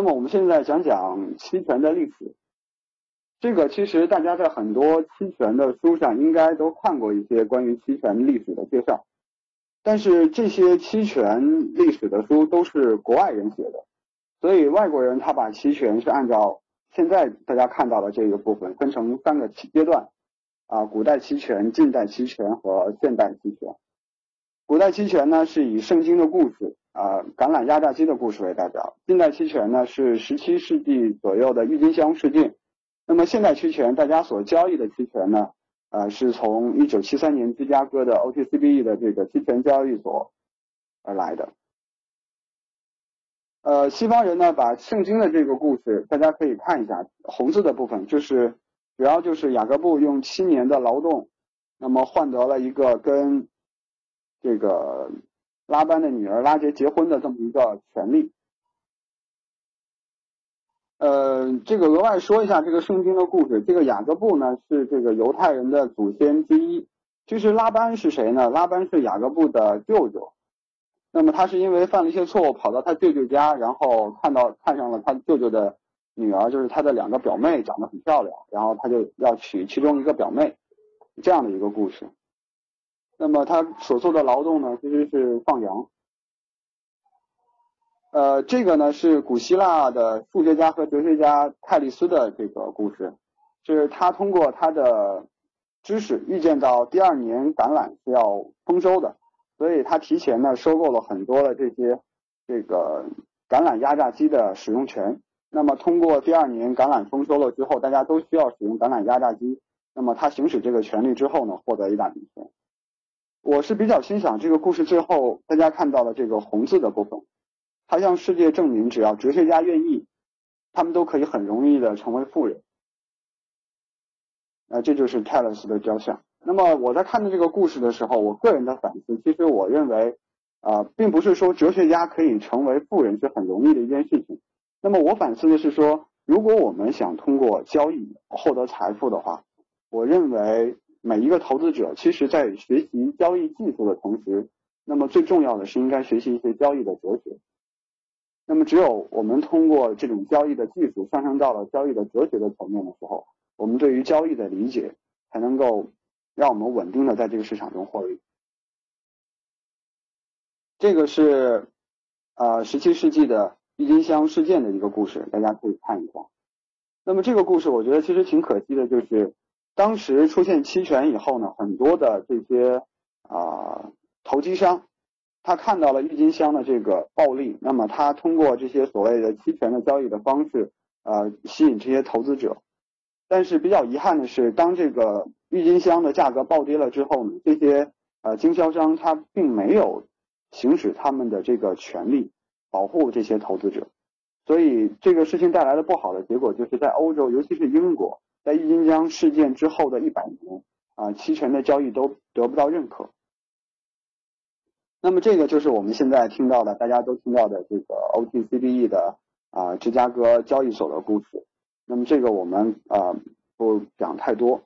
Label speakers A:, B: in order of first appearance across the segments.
A: 那么我们现在讲讲期权的历史。这个其实大家在很多期权的书上应该都看过一些关于期权历史的介绍，但是这些期权历史的书都是国外人写的，所以外国人他把期权是按照现在大家看到的这个部分分成三个阶段，啊，古代期权、近代期权和现代期权。古代期权呢是以圣经的故事啊，橄榄压榨机的故事为代表；近代期权呢是十七世纪左右的郁金香事件。那么现代期权，大家所交易的期权呢，呃，是从一九七三年芝加哥的 OTCBE 的这个期权交易所而来的。呃，西方人呢，把圣经的这个故事，大家可以看一下，红字的部分就是主要就是雅各布用七年的劳动，那么换得了一个跟这个拉班的女儿拉杰结婚的这么一个权利。呃，这个额外说一下这个圣经的故事。这个雅各布呢是这个犹太人的祖先之一。其实拉班是谁呢？拉班是雅各布的舅舅。那么他是因为犯了一些错误，跑到他舅舅家，然后看到看上了他舅舅的女儿，就是他的两个表妹，长得很漂亮，然后他就要娶其中一个表妹，这样的一个故事。那么他所做的劳动呢，其实是放羊。呃，这个呢是古希腊的数学家和哲学家泰利斯的这个故事，是他通过他的知识预见到第二年橄榄是要丰收的，所以他提前呢收购了很多的这些这个橄榄压榨机的使用权。那么通过第二年橄榄丰收了之后，大家都需要使用橄榄压榨机，那么他行使这个权利之后呢，获得一大笔钱。我是比较欣赏这个故事最后大家看到的这个红字的部分。它向世界证明，只要哲学家愿意，他们都可以很容易的成为富人。啊，这就是泰勒斯的雕像。那么我在看的这个故事的时候，我个人的反思，其实我认为，啊，并不是说哲学家可以成为富人是很容易的一件事情。那么我反思的是说，如果我们想通过交易获得财富的话，我认为每一个投资者，其实在学习交易技术的同时，那么最重要的是应该学习一些交易的哲学。那么，只有我们通过这种交易的技术上升到了交易的哲学的层面的时候，我们对于交易的理解才能够让我们稳定的在这个市场中获利。这个是呃十七世纪的郁金香事件的一个故事，大家可以看一下。那么这个故事我觉得其实挺可惜的，就是当时出现期权以后呢，很多的这些啊投机商。他看到了郁金香的这个暴利，那么他通过这些所谓的期权的交易的方式，呃，吸引这些投资者。但是比较遗憾的是，当这个郁金香的价格暴跌了之后呢，这些呃经销商他并没有行使他们的这个权利，保护这些投资者。所以这个事情带来的不好的结果，就是在欧洲，尤其是英国，在郁金香事件之后的一百年，啊，期权的交易都得不到认可。那么这个就是我们现在听到的，大家都听到的这个 OTCBE 的啊芝加哥交易所的故事。那么这个我们啊不讲太多。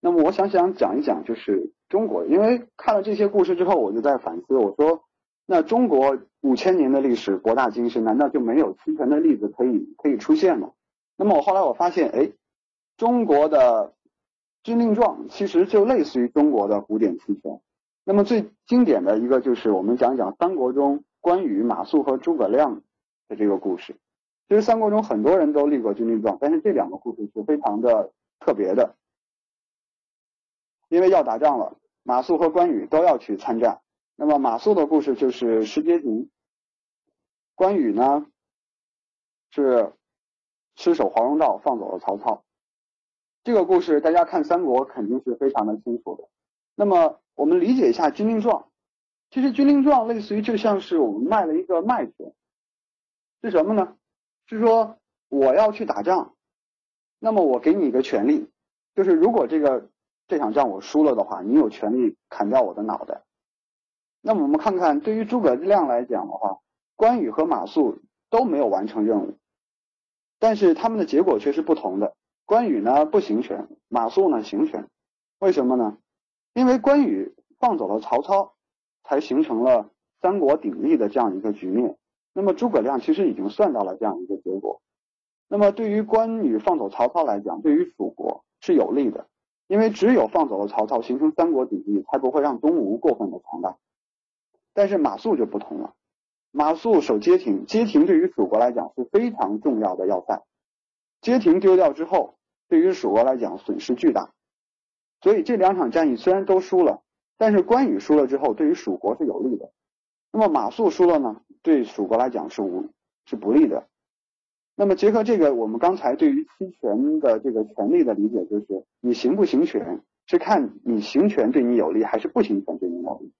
A: 那么我想想讲一讲，就是中国，因为看了这些故事之后，我就在反思，我说，那中国五千年的历史博大精深，难道就没有期权的例子可以可以出现吗？那么我后来我发现，哎，中国的军令状其实就类似于中国的古典期权。那么最经典的一个就是我们讲讲三国中关羽、马谡和诸葛亮的这个故事。其实三国中很多人都立过军令状，但是这两个故事是非常的特别的，因为要打仗了，马谡和关羽都要去参战。那么马谡的故事就是失街亭，关羽呢是失守华容道，放走了曹操。这个故事大家看三国肯定是非常的清楚的。那么我们理解一下军令状，其实军令状类似于就像是我们卖了一个麦田，是什么呢？是说我要去打仗，那么我给你一个权利，就是如果这个这场仗我输了的话，你有权利砍掉我的脑袋。那么我们看看，对于诸葛亮来讲的话，关羽和马谡都没有完成任务，但是他们的结果却是不同的。关羽呢不行权，马谡呢行权，为什么呢？因为关羽放走了曹操，才形成了三国鼎立的这样一个局面。那么诸葛亮其实已经算到了这样一个结果。那么对于关羽放走曹操来讲，对于蜀国是有利的，因为只有放走了曹操，形成三国鼎立，才不会让东吴过分的强大。但是马谡就不同了，马谡守街亭，街亭对于蜀国来讲是非常重要的要塞，街亭丢掉之后，对于蜀国来讲损失巨大。所以这两场战役虽然都输了，但是关羽输了之后，对于蜀国是有利的。那么马谡输了呢，对蜀国来讲是无是不利的。那么结合这个，我们刚才对于期权的这个权利的理解，就是你行不行权，是看你行权对你有利，还是不行权对你有利。